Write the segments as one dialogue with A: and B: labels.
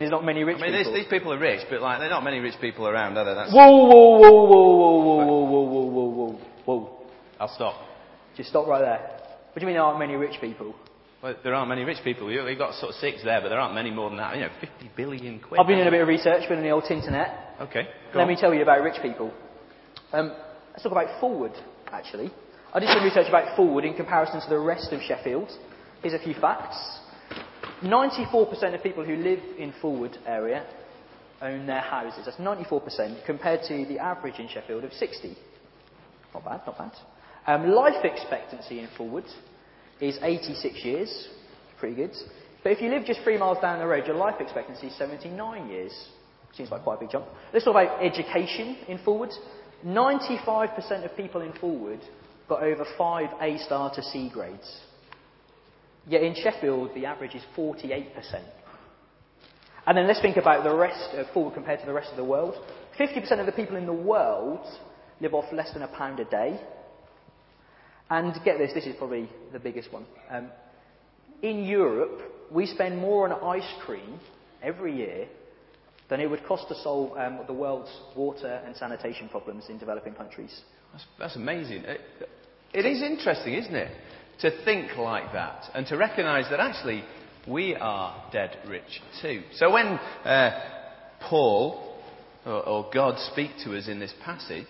A: There's not many rich
B: I mean, these,
A: people.
B: these people are rich, but like, there are not many rich people around, are there? That's,
A: Whoa, whoa, whoa, whoa, whoa, whoa, whoa, whoa, whoa, whoa, whoa, whoa.
B: I'll stop.
A: Just stop right there. What do you mean there aren't many rich people?
B: Well, there aren't many rich people. We've got sort of six there, but there aren't many more than that. You know, 50 billion quid.
A: I've been doing a bit of research, been on the old internet.
B: Okay. Go
A: Let
B: on.
A: me tell you about rich people. Um, let's talk about Fulwood, actually. I did some research about Fulwood in comparison to the rest of Sheffield. Here's a few facts. 94% of people who live in Fulwood area own their houses. That's 94% compared to the average in Sheffield of 60. Not bad, not bad. Um, life expectancy in Fulwood is 86 years. Pretty good. But if you live just three miles down the road, your life expectancy is 79 years. Seems like quite a big jump. Let's talk about education in Fulwood. 95% of people in Fulwood got over five A star to C grades. Yet in Sheffield, the average is 48%. And then let's think about the rest of Fulwood compared to the rest of the world. 50% of the people in the world live off less than a pound a day. And get this, this is probably the biggest one. Um, in Europe, we spend more on ice cream every year than it would cost to solve um, the world's water and sanitation problems in developing countries.
B: That's, that's amazing. It, it is interesting, isn't it? To think like that and to recognise that actually we are dead rich too. So when uh, Paul or, or God speak to us in this passage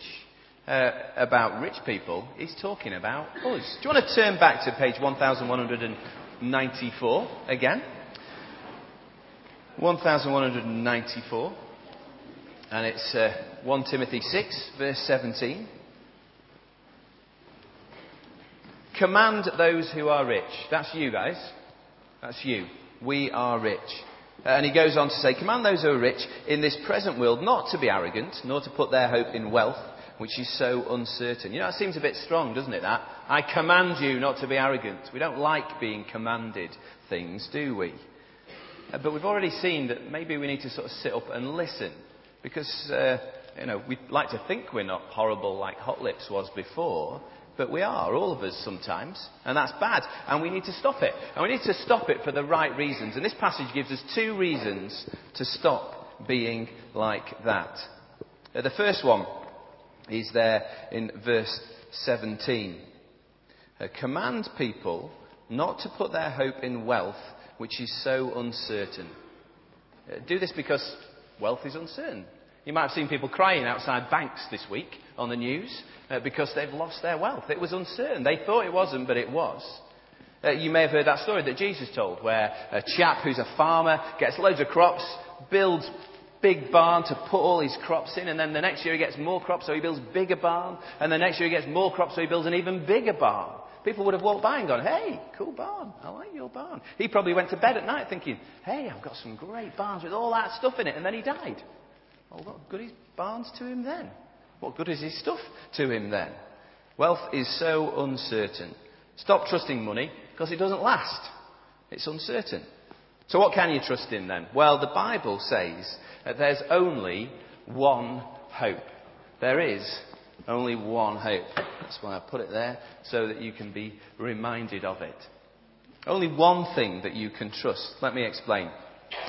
B: uh, about rich people, he's talking about us. Do you want to turn back to page 1194 again? 1194. And it's uh, 1 Timothy 6, verse 17. Command those who are rich. That's you guys. That's you. We are rich. Uh, And he goes on to say, Command those who are rich in this present world not to be arrogant, nor to put their hope in wealth, which is so uncertain. You know, that seems a bit strong, doesn't it? That I command you not to be arrogant. We don't like being commanded things, do we? Uh, But we've already seen that maybe we need to sort of sit up and listen. Because, uh, you know, we like to think we're not horrible like Hot Lips was before, but we are, all of us sometimes, and that's bad. And we need to stop it. And we need to stop it for the right reasons. And this passage gives us two reasons to stop being like that. Uh, the first one is there in verse 17. Uh, command people not to put their hope in wealth, which is so uncertain. Uh, do this because wealth is uncertain. You might have seen people crying outside banks this week on the news uh, because they've lost their wealth. It was uncertain. They thought it wasn't, but it was. Uh, you may have heard that story that Jesus told, where a chap who's a farmer gets loads of crops, builds big barn to put all his crops in, and then the next year he gets more crops, so he builds bigger barn, and the next year he gets more crops, so he builds an even bigger barn. People would have walked by and gone, hey, cool barn. I like your barn. He probably went to bed at night thinking, hey, I've got some great barns with all that stuff in it. And then he died. Well, what good is barns to him then? What good is his stuff to him then? Wealth is so uncertain. Stop trusting money because it doesn't last. It's uncertain. So what can you trust in then? Well, the Bible says that there's only one hope. There is only one hope. That's why I put it there, so that you can be reminded of it. Only one thing that you can trust. Let me explain.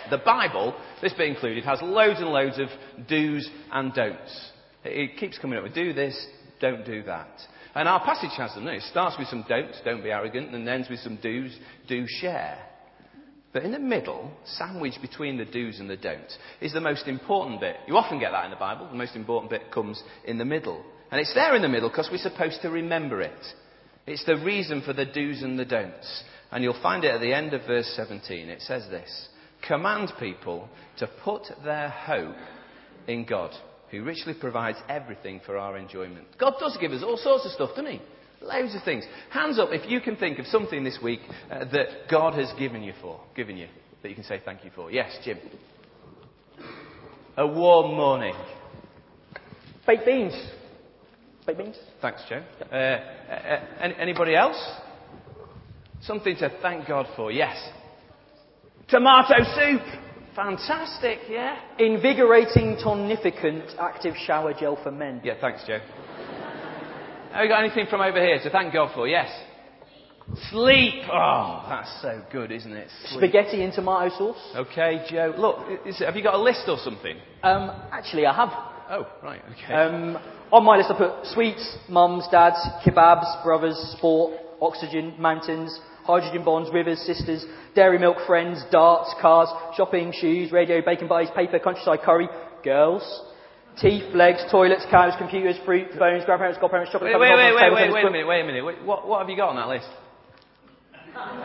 B: The Bible, this bit included, has loads and loads of do's and don'ts. It keeps coming up with do this, don't do that. And our passage has them. It starts with some don'ts, don't be arrogant, and ends with some do's, do share. But in the middle, sandwiched between the do's and the don'ts, is the most important bit. You often get that in the Bible. The most important bit comes in the middle. And it's there in the middle because we're supposed to remember it. It's the reason for the do's and the don'ts. And you'll find it at the end of verse 17. It says this Command people to put their hope in God, who richly provides everything for our enjoyment. God does give us all sorts of stuff, doesn't He? Loads of things. Hands up if you can think of something this week uh, that God has given you for, given you, that you can say thank you for. Yes, Jim. A warm morning.
A: Baked beans. Baked beans?
B: Thanks, Joe. Uh, uh, any- anybody else? Something to thank God for. Yes. Tomato soup. Fantastic, yeah.
A: Invigorating, tonificant, active shower gel for men.
B: Yeah, thanks, Joe. Have you got anything from over here to thank God for? Yes. Sleep. Oh, that's so good, isn't it? Sleep.
A: Spaghetti and tomato sauce.
B: Okay, Joe. Look, is, have you got a list or something?
A: Um, actually, I have.
B: Oh, right. Okay.
A: Um, on my list, I put sweets, mums, dads, kebabs, brothers, sport, oxygen, mountains, hydrogen bonds, rivers, sisters, dairy milk, friends, darts, cars, shopping, shoes, radio, bacon butties, paper, countryside curry, girls, teeth, legs, toilets, cows, computers, fruit, phones, grandparents, godparents, chocolate
B: wait, wait, wait, wait, wait, wait a minute. Wait a minute. Wait, what, what have you got on that list?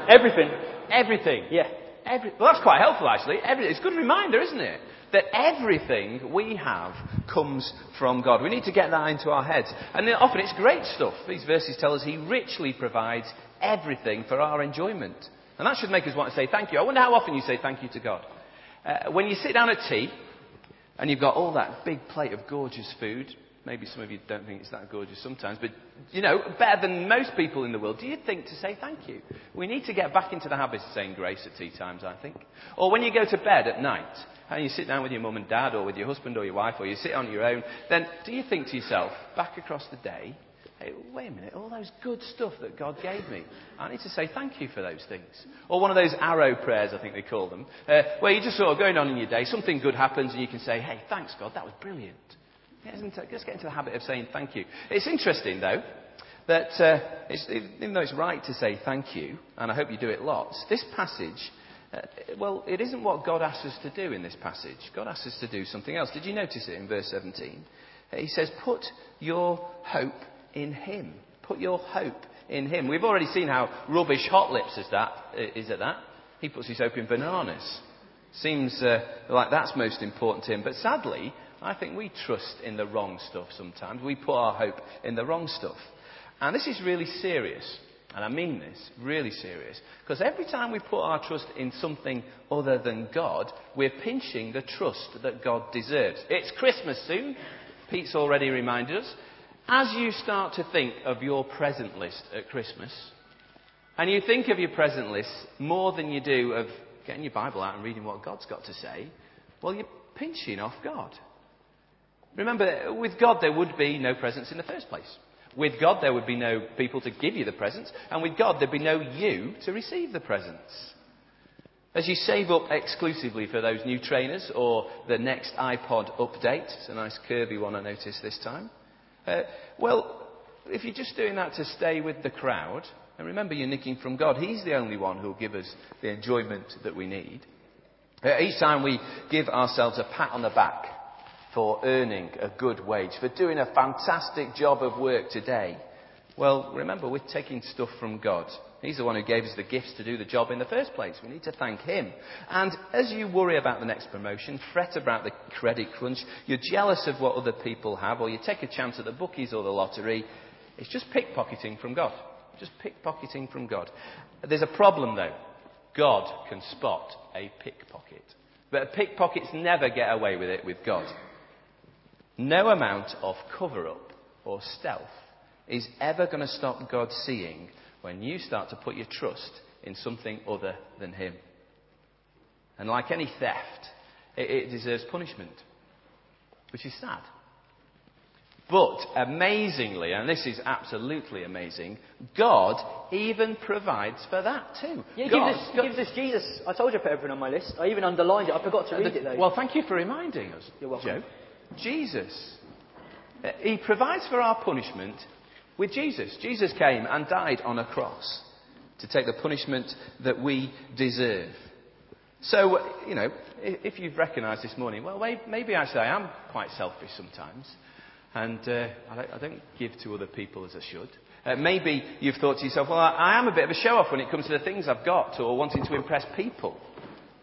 A: Everything.
B: Everything.
A: Yeah.
B: Every, well, that's quite helpful, actually. Every, it's a good reminder, isn't it? That everything we have comes from God. We need to get that into our heads. And often it's great stuff. These verses tell us He richly provides everything for our enjoyment. And that should make us want to say thank you. I wonder how often you say thank you to God. Uh, when you sit down at tea and you've got all that big plate of gorgeous food, maybe some of you don't think it's that gorgeous sometimes, but you know, better than most people in the world, do you think to say thank you? We need to get back into the habit of saying grace at tea times, I think. Or when you go to bed at night and you sit down with your mum and dad or with your husband or your wife or you sit on your own, then do you think to yourself, back across the day, Hey, wait a minute, all those good stuff that God gave me, I need to say thank you for those things. Or one of those arrow prayers, I think they call them, uh, where you're just sort of going on in your day, something good happens and you can say, hey, thanks God, that was brilliant. Just get into the habit of saying thank you. It's interesting, though, that uh, even though it's right to say thank you, and I hope you do it lots, this passage, uh, well, it isn't what God asks us to do in this passage. God asks us to do something else. Did you notice it in verse 17? Uh, he says, Put your hope in Him. Put your hope in Him. We've already seen how rubbish Hot Lips is, that, is at that. He puts his hope in bananas. Seems uh, like that's most important to him. But sadly, I think we trust in the wrong stuff sometimes. We put our hope in the wrong stuff. And this is really serious. And I mean this, really serious. Because every time we put our trust in something other than God, we're pinching the trust that God deserves. It's Christmas soon. Pete's already reminded us. As you start to think of your present list at Christmas, and you think of your present list more than you do of getting your Bible out and reading what God's got to say, well, you're pinching off God. Remember, with God there would be no presents in the first place. With God there would be no people to give you the presents, and with God there'd be no you to receive the presents. As you save up exclusively for those new trainers or the next iPod update, it's a nice curvy one I noticed this time. Uh, well, if you're just doing that to stay with the crowd, and remember you're nicking from God, He's the only one who'll give us the enjoyment that we need. Uh, each time we give ourselves a pat on the back for earning a good wage, for doing a fantastic job of work today, well, remember, we're taking stuff from God. He's the one who gave us the gifts to do the job in the first place. We need to thank Him. And as you worry about the next promotion, fret about the credit crunch, you're jealous of what other people have, or you take a chance at the bookies or the lottery, it's just pickpocketing from God. Just pickpocketing from God. There's a problem though. God can spot a pickpocket. But pickpockets never get away with it with God. No amount of cover up or stealth is ever going to stop God seeing when you start to put your trust in something other than Him. And like any theft, it, it deserves punishment, which is sad. But amazingly, and this is absolutely amazing, God even provides for that too.
A: Yeah,
B: God,
A: gives, us, God, gives us Jesus. I told you I put everything on my list. I even underlined it. I forgot to read
B: the,
A: it though.
B: Well, thank you for reminding us.
A: You're welcome.
B: Joe. Jesus. Uh, he provides for our punishment with Jesus. Jesus came and died on a cross to take the punishment that we deserve. So, you know, if you've recognised this morning, well, maybe actually I am quite selfish sometimes, and uh, I, don't, give to other people as I should. Uh, maybe you've thought to yourself, well, I am a bit of a show off when it comes to the things I've got or wanting to impress people.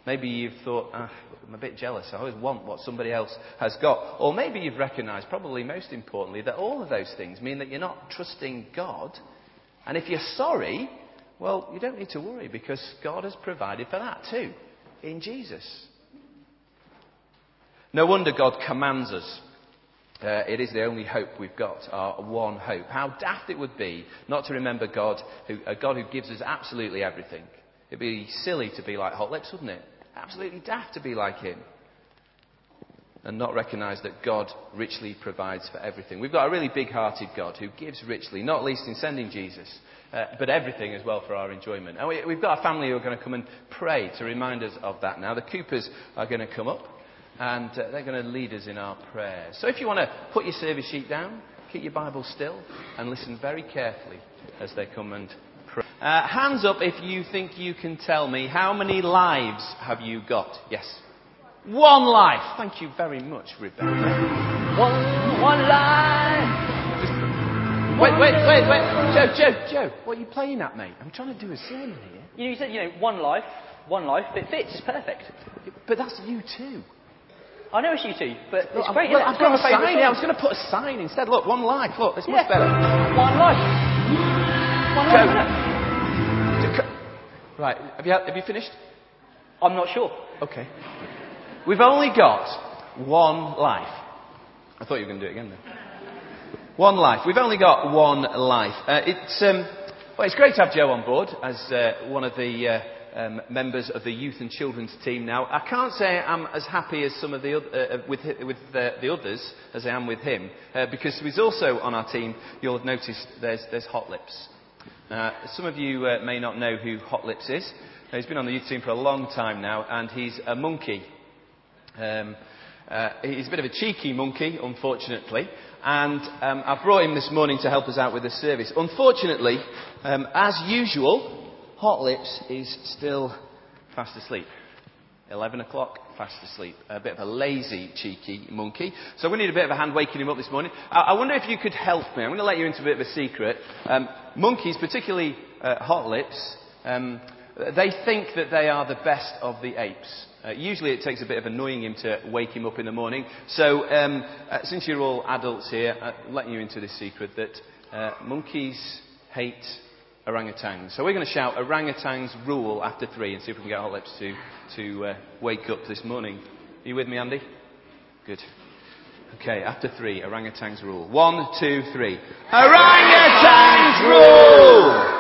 B: Maybe you've thought, ah, I'm a bit jealous. I always want what somebody else has got. Or maybe you've recognized, probably most importantly, that all of those things mean that you're not trusting God. And if you're sorry, well, you don't need to worry because God has provided for that too in Jesus. No wonder God commands us. Uh, it is the only hope we've got, our one hope. How daft it would be not to remember God, who, a God who gives us absolutely everything. It'd be silly to be like Hot Lips, wouldn't it? Absolutely daft to be like him. and not recognize that God richly provides for everything. We've got a really big hearted God who gives richly, not least in sending Jesus, uh, but everything as well for our enjoyment. And we, have got a family who are going to come and pray to remind us of that now. The Coopers are going to come up and uh, they're going to lead us in our prayers. So if you want to put your service sheet down, keep your Bible still, and listen very carefully as they come and Uh, hands up if you think you can tell me how many lives have you got? Yes. One life. Thank you very much, Rebecca.
A: One, one life.
B: Wait, wait, wait, wait. Joe, Joe, Joe, what are you playing at, mate? I'm trying to do a sermon here.
A: You, know, you said, you know, one life, one life, it fits, perfect.
B: But that's you too.
A: I know it's you two, but it's
B: Look,
A: great. It?
B: I've got a sign.
A: thing.
B: I was going to put a sign instead. Look, one life. Look, it's much
A: Yeah.
B: better.
A: One life. One life.
B: Right, have you, have you finished?
A: I'm not sure.
B: Okay. We've only got one life. I thought you were going to do it again then. One life. We've only got one life. Uh, it's, um, well, it's great to have Joe on board as uh, one of the uh, um, members of the youth and children's team now. I can't say I'm as happy as some of the, oth- uh, with, with uh, the others as I am with him uh, because he's also on our team. You'll have noticed there's, there's Hot Lips. Uh, some of you uh, may not know who Hot Lips is. Uh, he's been on the youth team for a long time now, and he's a monkey. Um, uh, he's a bit of a cheeky monkey, unfortunately, and um, I brought him this morning to help us out with the service. Unfortunately, um, as usual, Hot Lips is still fast asleep. 11 o'clock, fast asleep. A bit of a lazy, cheeky monkey. So we need a bit of a hand waking him up this morning. I, I wonder if you could help me. I'm going to let you into a bit of a secret. Um, monkeys, particularly uh, hot lips, um, they think that they are the best of the apes. Uh, usually it takes a bit of annoying him to wake him up in the morning. So um, uh, since you're all adults here, I'm letting you into this secret that uh, monkeys hate orangutans. So we're going to shout orangutans rule after three and see if we can get hot lips to, to uh, wake up this morning. Are you with me, Andy? Good. Okay, after three, orangutans rule. One, two, three. Orangutans rule!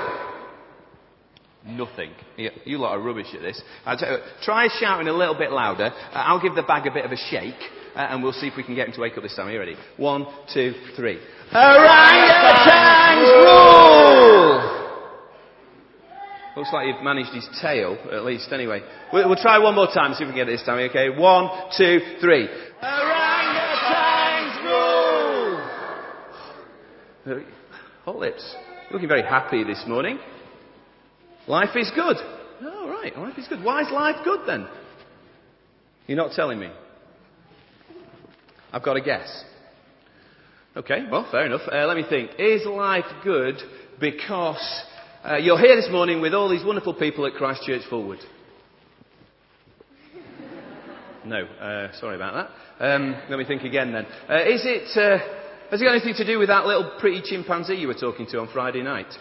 B: Nothing. You, lot are rubbish at this. I'll tell you, try shouting a little bit louder. Uh, I'll give the bag a bit of a shake, uh, and we'll see if we can get him to wake up this time. Are you ready? One, two, three. Orangutans rule! Looks like you've managed his tail, at least, anyway. We'll, we'll try one more time, see if we can get it this time, okay? One, two, three. Lips. Looking very happy this morning. Life is good. Oh, right, life is good. Why is life good then? You're not telling me. I've got a guess. Okay, well, fair enough. Uh, let me think. Is life good because uh, you're here this morning with all these wonderful people at Christchurch Fulwood? No, uh, sorry about that. Um, let me think again then. Uh, is it, uh, has it got anything to do with that little pretty chimpanzee you were talking to on Friday night?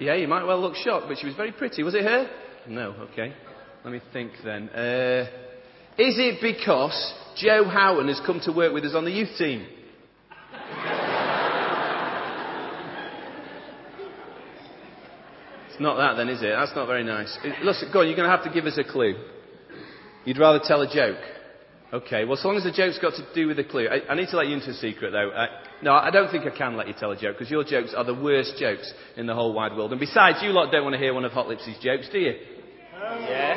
B: Yeah, you might well look shocked, but she was very pretty. Was it her? No, okay. Let me think then. Uh, is it because Joe Houghton has come to work with us on the youth team? it's not that then, is it? That's not very nice. It- Listen, go on, you're going to have to give us a clue. You'd rather tell a joke. Okay, well, so long as the joke's got to do with a clue. I, I need to let you into a secret, though. Uh, no, I don't think I can let you tell a joke, because your jokes are the worst jokes in the whole wide world. And besides, you lot don't want to hear one of Hot Lips' jokes, do you?
A: Yeah.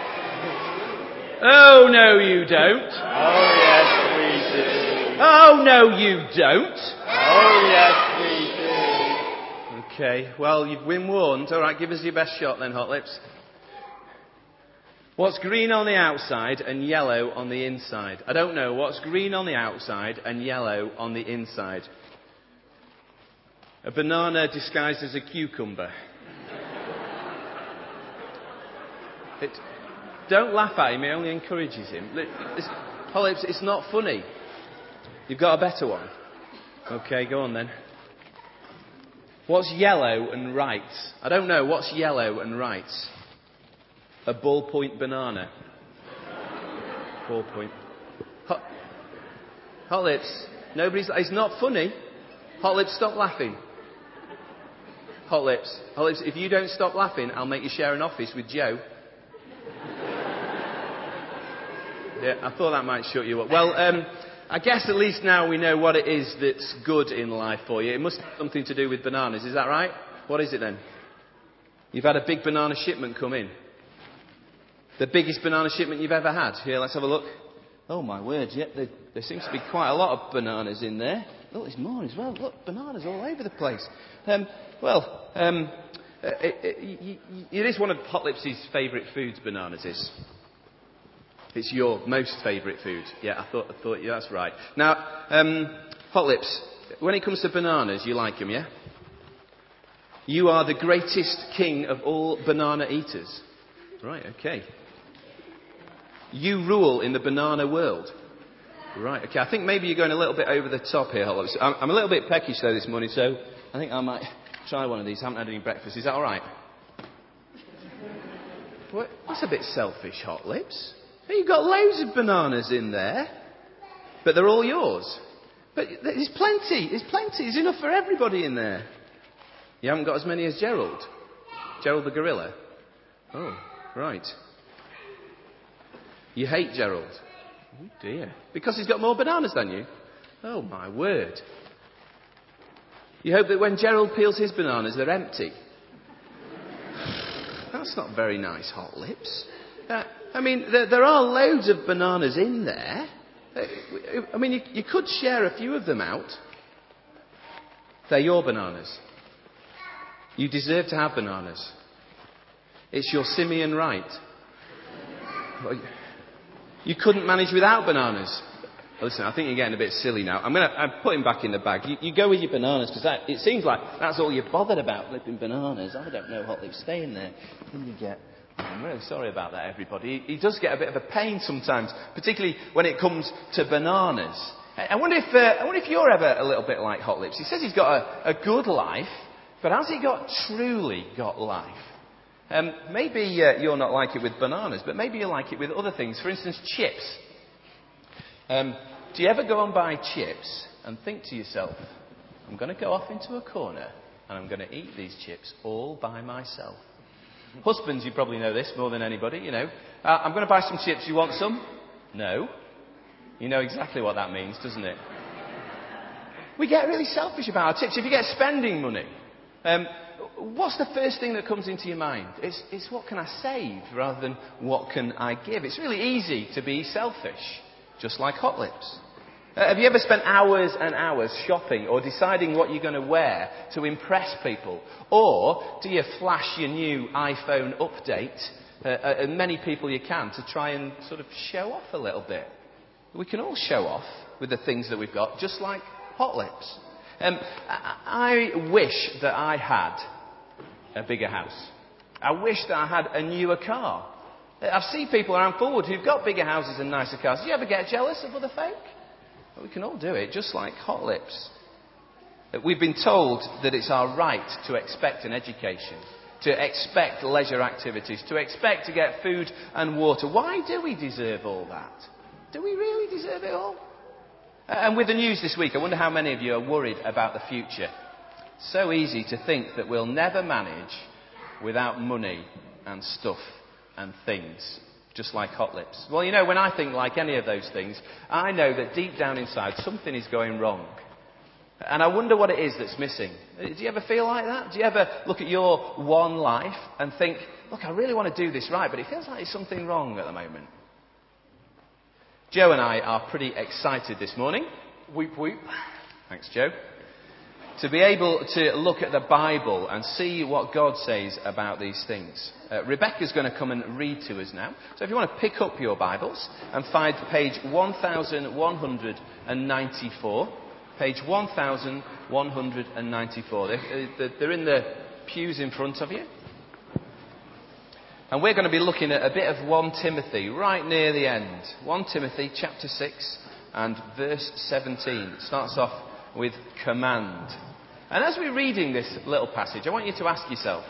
B: Oh, no, you don't.
A: Oh, yes, we do.
B: Oh, no, you don't.
A: Oh, yes, we do.
B: Okay, well, you've been warned. All right, give us your best shot then, Hot Lips. What's green on the outside and yellow on the inside? I don't know. What's green on the outside and yellow on the inside? A banana disguised as a cucumber. It, don't laugh at him, it only encourages him. It's, Hot Lips, it's not funny. You've got a better one. Okay, go on then. What's yellow and right? I don't know. What's yellow and right? A ballpoint banana. Ballpoint. Hot, hot lips. Nobody's. It's not funny. Hot lips, stop laughing. Hot lips. Hot lips. If you don't stop laughing, I'll make you share an office with Joe. Yeah, I thought that might shut you up. Well, um, I guess at least now we know what it is that's good in life for you. It must have something to do with bananas, is that right? What is it then? You've had a big banana shipment come in. The biggest banana shipment you've ever had. Here, let's have a look. Oh my word, yep, there, there seems to be quite a lot of bananas in there. Look, there's more as well. Look, bananas all over the place. Um, well, um, it, it, it is one of Hot Lips' favourite foods, bananas is. It's your most favourite food. Yeah, I thought, I thought yeah, that's right. Now, um, Hot Lips, when it comes to bananas, you like them, yeah? You are the greatest king of all banana eaters. Right, okay. You rule in the banana world. Right, okay. I think maybe you're going a little bit over the top here, Hot Lips. I'm, I'm a little bit peckish though this morning, so I think I might try one of these. I haven't had any breakfast. Is that alright? What? That's a bit selfish, Hot Lips. You've got loads of bananas in there, but they're all yours. But there's plenty. There's plenty. There's enough for everybody in there. You haven't got as many as Gerald. Gerald the gorilla. Oh, right. You hate Gerald. Oh dear. Because he's got more bananas than you? Oh my word. You hope that when Gerald peels his bananas, they're empty. That's not very nice, hot lips. Uh, I mean, there, there, are loads of bananas in there. Uh, I mean, you, you could share a few of them out. They're your bananas. You deserve to have bananas. It's your simian right. You couldn't manage without bananas. Listen, I think you're getting a bit silly now. I'm going to I'm putting back in the bag. You, you go with your bananas because it seems like that's all you're bothered about, flipping bananas. I don't know what they're staying there. Then you get I'm really sorry about that, everybody. He, he, does get a bit of a pain sometimes, particularly when it comes to bananas. I wonder if, uh, I wonder if you're ever a little bit like Hot Lips. He says he's got a, a good life, but has he got truly got life? Um, maybe uh, you're not like it with bananas, but maybe you like it with other things. For instance, chips. Um, do you ever go and buy chips and think to yourself, I'm going to go off into a corner and I'm going to eat these chips all by myself? Husbands, you probably know this more than anybody, you know. Uh, I'm going to buy some chips. You want some? No. You know exactly what that means, doesn't it? We get really selfish about our tips. If you get spending money, um, what's the first thing that comes into your mind? It's, it's what can I save rather than what can I give. It's really easy to be selfish, just like hot lips. Uh, have you ever spent hours and hours shopping or deciding what you're going to wear to impress people? Or do you flash your new iPhone update, uh, uh, many people you can, to try and sort of show off a little bit? We can all show off with the things that we've got, just like hot lips. Um, I, wish that I had a bigger house. I wish that I had a newer car. I've seen people around Fulwood who've got bigger houses and nicer cars. Do you ever get jealous of other folk? We can all do it, just like hot lips. We've been told that it's our right to expect an education, to expect leisure activities, to expect to get food and water. Why do we deserve all that? Do we really deserve it all? And with the news this week, I wonder how many of you are worried about the future. So easy to think that we'll never manage without money and stuff and things just like hot lips? Well, you know, when I think like any of those things, I know that deep down inside something is going wrong. And I wonder what it is that's missing. Uh, do you ever feel like that? Do you ever look at your one life and think, look, I really want to do this right, but it feels like there's something wrong at the moment? Joe and I are pretty excited this morning. Weep, weep. Thanks, Joe to be able to look at the Bible and see what God says about these things. Uh, Rebecca's going to come and read to us now. So if you want to pick up your Bibles and find page 1194, page 1194. They're, they're in the pews in front of you. And we're going to be looking at a bit of 1 Timothy right near the end. 1 Timothy chapter 6 and verse 17. It starts off with command. And as we're reading this little passage, I want you to ask yourself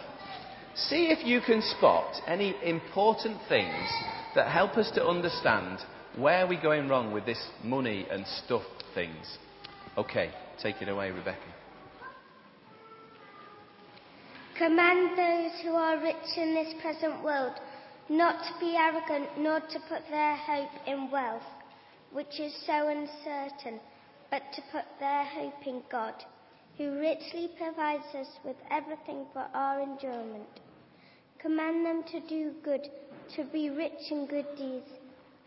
B: see if you can spot any important things that help us to understand where we're going wrong with this money and stuff things. Okay, take it away, Rebecca.
C: Command those who are rich in this present world not to be arrogant, nor to put their hope in wealth, which is so uncertain, but to put their hope in God, who richly provides us with everything for our enjoyment. Command them to do good, to be rich in good deeds,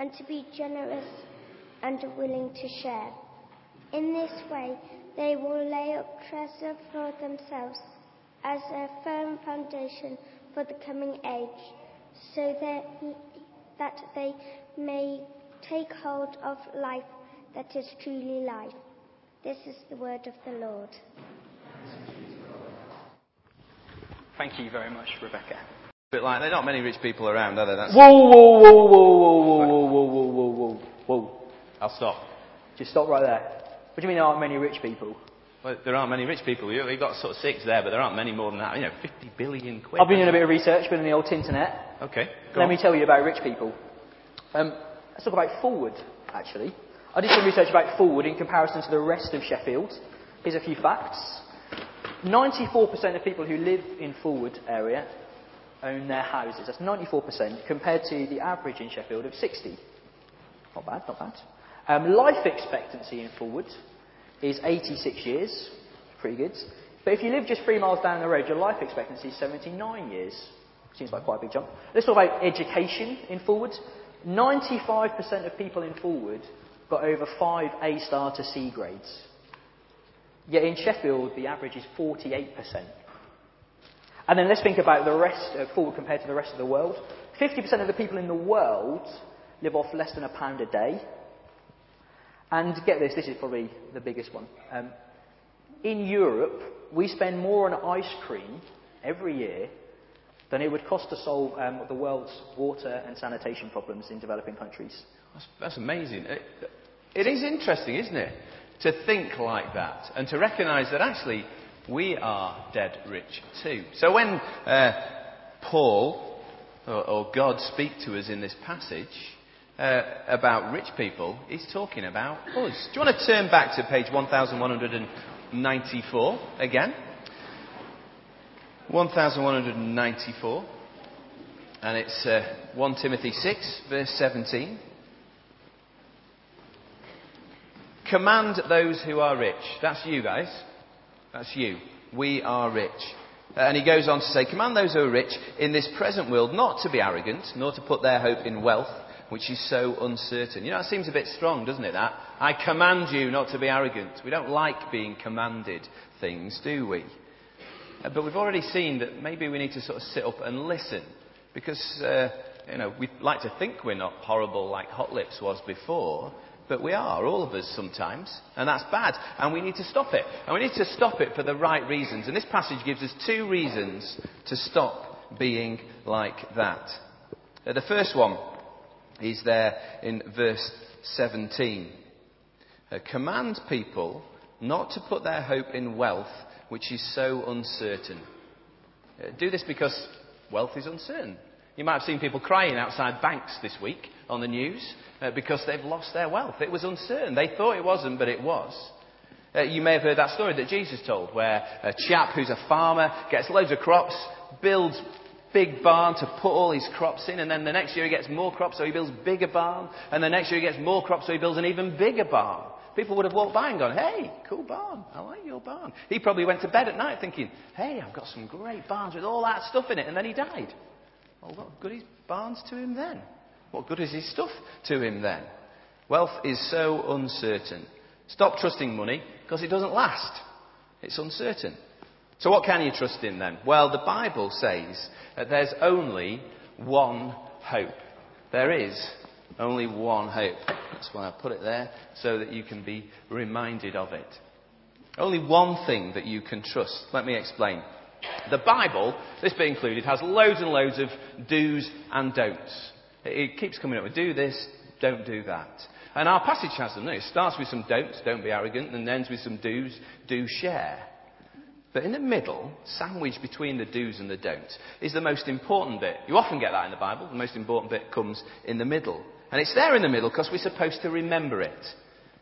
C: and to be generous and willing to share. In this way, they will lay up treasure for themselves as a firm foundation for the coming age, so that, that they may take hold of life that is truly life. This is the word of the Lord.
A: Thank you very much, Rebecca.
B: bit like there are not many rich people around, are there? That's,
A: Whoa, whoa, whoa, whoa, whoa, whoa, whoa, whoa, whoa, whoa, whoa, whoa.
B: I'll stop.
A: Just stop right there. What do you mean there aren't many rich people?
B: Well, there aren't many rich people. You've got sort of six there, but there aren't many more than that. You know, 50 billion quid.
A: I've been doing a bit of research, been on the old internet.
B: Okay.
A: Let
B: on.
A: me tell you about rich people. Um, let's talk about Fulwood, actually. I did some research about Fulwood in comparison to the rest of Sheffield. Here's a few facts. 94% of people who live in Fulwood area own their houses. That's 94% compared to the average in Sheffield of 60. Not bad, not bad. Um, life expectancy in Fulwood is 86 years. Pretty good. But if you live just three miles down the road, your life expectancy is 79 years. Seems like quite a big jump. Let's talk about education in Fulwood. 95% of people in Fulwood got over five A star to C grades. Yet in Sheffield, the average is 48%. And then let's think about the rest of Fulwood compared to the rest of the world. 50% of the people in the world live off less than a pound a day. And get this, this is probably the biggest one. Um, in Europe, we spend more on ice cream every year than it would cost to solve um, the world's water and sanitation problems in developing countries.
B: That's, that's amazing. It, it is interesting, isn't it? To think like that and to recognise that actually we are dead rich too. So when uh, Paul or, or God speak to us in this passage uh, about rich people, he's talking about us. Do you want to turn back to page 1194 again? 1194. And it's uh, 1 Timothy 6, verse 17. Command those who are rich. That's you guys. That's you. We are rich. Uh, and he goes on to say, Command those who are rich in this present world not to be arrogant, nor to put their hope in wealth, which is so uncertain. You know, that seems a bit strong, doesn't it? That I command you not to be arrogant. We don't like being commanded things, do we? Uh, but we've already seen that maybe we need to sort of sit up and listen. Because, uh, you know, we like to think we're not horrible like Hot Lips was before, but we are, all of us sometimes, and that's bad. And we need to stop it. And we need to stop it for the right reasons. And this passage gives us two reasons to stop being like that. Uh, the first one is there in verse 17. Uh, command people not to put their hope in wealth, which is so uncertain. Uh, do this because wealth is uncertain. You might have seen people crying outside banks this week on the news uh, because they've lost their wealth. It was uncertain. They thought it wasn't, but it was. Uh, you may have heard that story that Jesus told, where a chap who's a farmer gets loads of crops, builds big barn to put all his crops in, and then the next year he gets more crops, so he builds bigger barn, and the next year he gets more crops, so he builds an even bigger barn. People would have walked by and gone, hey, cool barn. I like your barn. He probably went to bed at night thinking, hey, I've got some great barns with all that stuff in it. And then he died. Well, what good is barns to him then? What good is his stuff to him then? Wealth is so uncertain. Stop trusting money because it doesn't last. It's uncertain. So what can you trust in then? Well, the Bible says that there's only one hope. There is only one hope. That's why I put it there, so that you can be reminded of it. Only one thing that you can trust. Let me explain. The Bible, this bit included, has loads and loads of do's and don'ts. It keeps coming up with do this, don't do that. And our passage has them. It starts with some don'ts, don't be arrogant, and ends with some do's, do share. But in the middle, sandwiched between the do's and the don'ts, is the most important bit. You often get that in the Bible. The most important bit comes in the middle. And it's there in the middle because we're supposed to remember it.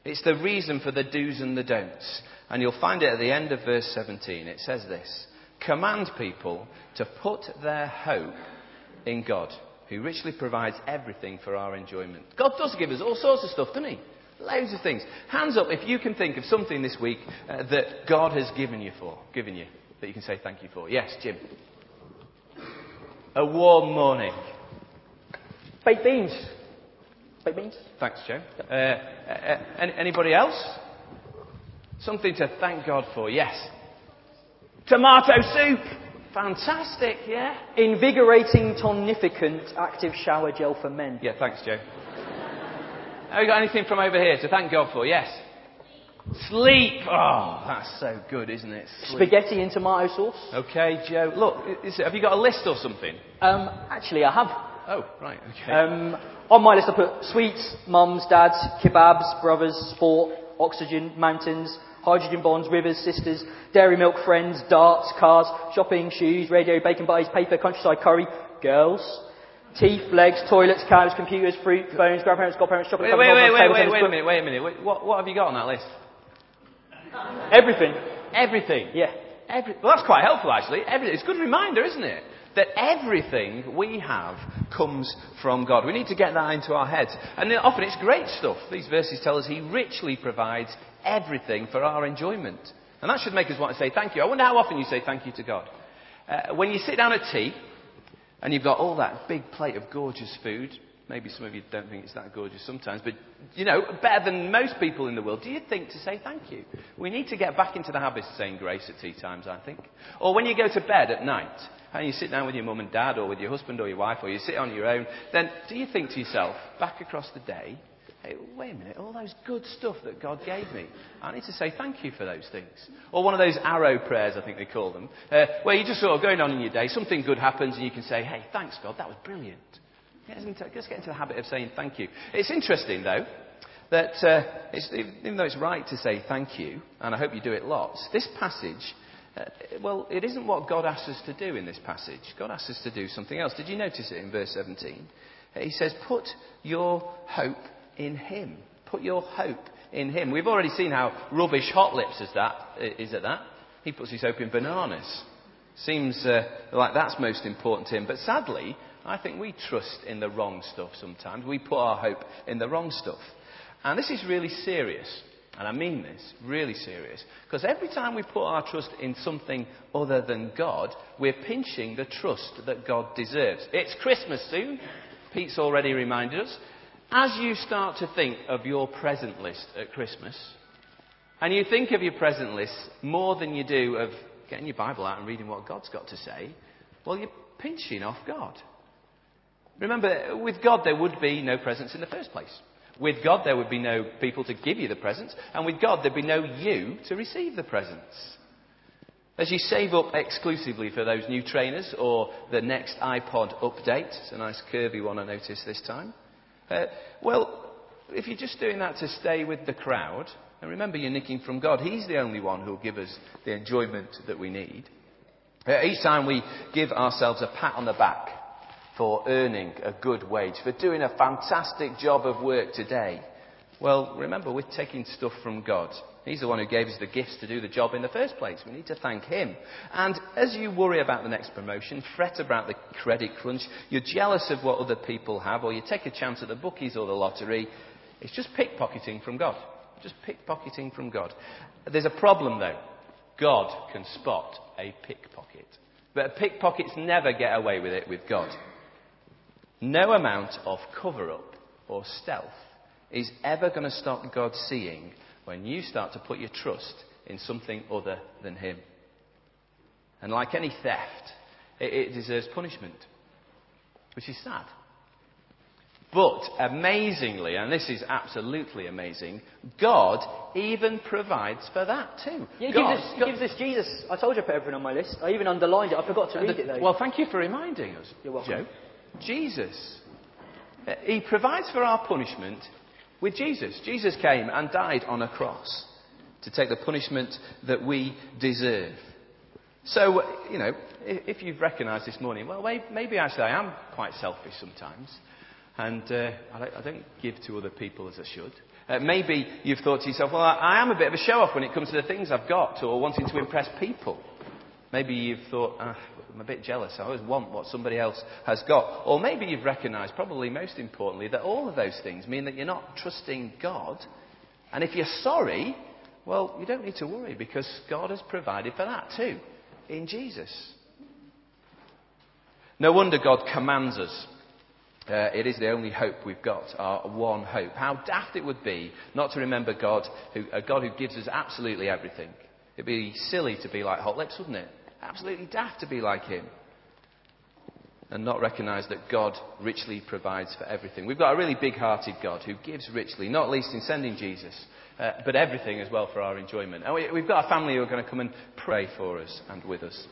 B: It's the reason for the do's and the don'ts. And you'll find it at the end of verse 17. It says this Command people to put their hope in God, who richly provides everything for our enjoyment. God does give us all sorts of stuff, doesn't He? Loads of things. Hands up if you can think of something this week uh, that God has given you for, given you, that you can say thank you for. Yes, Jim. A warm morning.
A: Baked beans. Baked beans.
B: Thanks, Joe. Uh, uh, anybody else? Something to thank God for. Yes. Tomato soup. Fantastic, yeah.
A: Invigorating, tonificant, active shower gel for men.
B: Yeah, thanks, Joe. Have you got anything from over here to thank God for? Yes. Sleep. Oh, that's so good, isn't it?
A: Sleep. Spaghetti and tomato sauce.
B: Okay, Joe. Look, is, have you got a list or something?
A: Um, actually, I have.
B: Oh, right. Okay.
A: Um, on my list, I put sweets, mums, dads, kebabs, brothers, sport, oxygen, mountains, hydrogen bonds, rivers, sisters, dairy milk, friends, darts, cars, shopping, shoes, radio, bacon butties, paper, countryside curry, girls, teeth, legs, toilets, cars, computers, fruit, phones, grandparents, godparents, chocolate.
B: Wait, wait, wait, wait, wait, wait a minute, wait a minute. Wait, what, what have you got on that list?
A: Everything.
B: Everything.
A: Yeah.
B: Every, well, that's quite helpful, actually. Everything. It's a good reminder, isn't it? That everything we have comes from God. We need to get that into our heads. And often it's great stuff. These verses tell us He richly provides everything for our enjoyment. And that should make us want to say thank you. I wonder how often you say thank you to God. Uh, when you sit down at tea and you've got all that big plate of gorgeous food, maybe some of you don't think it's that gorgeous sometimes, but you know, better than most people in the world, do you think to say thank you? We need to get back into the habit of saying grace at tea times, I think. Or when you go to bed at night and you sit down with your mum and dad or with your husband or your wife or you sit on your own, then do you think to yourself, back across the day, Hey, wait a minute, all those good stuff that God gave me, I need to say thank you for those things. Or one of those arrow prayers, I think they call them, uh, where you're just sort of going on in your day, something good happens, and you can say, hey, thanks, God, that was brilliant. Just get into the habit of saying thank you. It's interesting, though, that uh, even though it's right to say thank you, and I hope you do it lots, this passage, uh, well, it isn't what God asks us to do in this passage. God asks us to do something else. Did you notice it in verse 17? He says, Put your hope in Him. Put your hope in Him. We've already seen how rubbish Hot Lips is, that, is at that. He puts his hope in bananas. Seems uh, like that's most important to him. But sadly, I think we trust in the wrong stuff sometimes. We put our hope in the wrong stuff. And this is really serious. And I mean this, really serious. Because every time we put our trust in something other than God, we're pinching the trust that God deserves. It's Christmas soon. Pete's already reminded us. As you start to think of your present list at Christmas, and you think of your present list more than you do of getting your Bible out and reading what God's got to say, well, you're pinching off God. Remember, with God there would be no presents in the first place. With God there would be no people to give you the presents, and with God there'd be no you to receive the presents. As you save up exclusively for those new trainers or the next iPod update, it's a nice curvy one I noticed this time, uh, well, if you're just doing that to stay with the crowd, and remember you're nicking from God, He's the only one who'll give us the enjoyment that we need. Uh, each time we give ourselves a pat on the back for earning a good wage, for doing a fantastic job of work today, well, remember we're taking stuff from God. He's the one who gave us the gifts to do the job in the first place. We need to thank Him. And as you worry about the next promotion, fret about the credit crunch, you're jealous of what other people have, or you take a chance at the bookies or the lottery, it's just pickpocketing from God. Just pickpocketing from God. There's a problem though. God can spot a pickpocket. But pickpockets never get away with it with God. No amount of cover up or stealth is ever going to stop God seeing when you start to put your trust in something other than Him. And like any theft, it, it deserves punishment, which is sad. But amazingly, and this is absolutely amazing, God even provides for that too.
A: Yeah, he,
B: God,
A: gives us, God, gives us Jesus. I told you I put everything on my list. I even underlined it. I forgot to read
B: the,
A: it though.
B: Well, thank you for reminding us,
A: You're welcome.
B: Joe. Jesus. He provides for our punishment with Jesus. Jesus came and died on a cross to take the punishment that we deserve. So, you know, if you've recognized this morning, well, maybe actually I say I am quite selfish sometimes, and uh, I don't give to other people as I should. Uh, maybe you've thought to yourself, well, I am a bit of a show off when it comes to the things I've got or wanting to impress people. Maybe you've thought, ah, I'm a bit jealous. I always want what somebody else has got. Or maybe you've recognized, probably most importantly, that all of those things mean that you're not trusting God. And if you're sorry, well, you don't need to worry because God has provided for that too in Jesus. No wonder God commands us. Uh, it is the only hope we've got, our one hope. How daft it would be not to remember God, who, a God who gives us absolutely everything. It'd be silly to be like Hot Lips, wouldn't it? Absolutely daft to be like him. And not recognize that God richly provides for everything. We've got a really big hearted God who gives richly, not least in sending Jesus, uh, but everything as well for our enjoyment. And we, we've got a family who are going to come and pray for us and with us.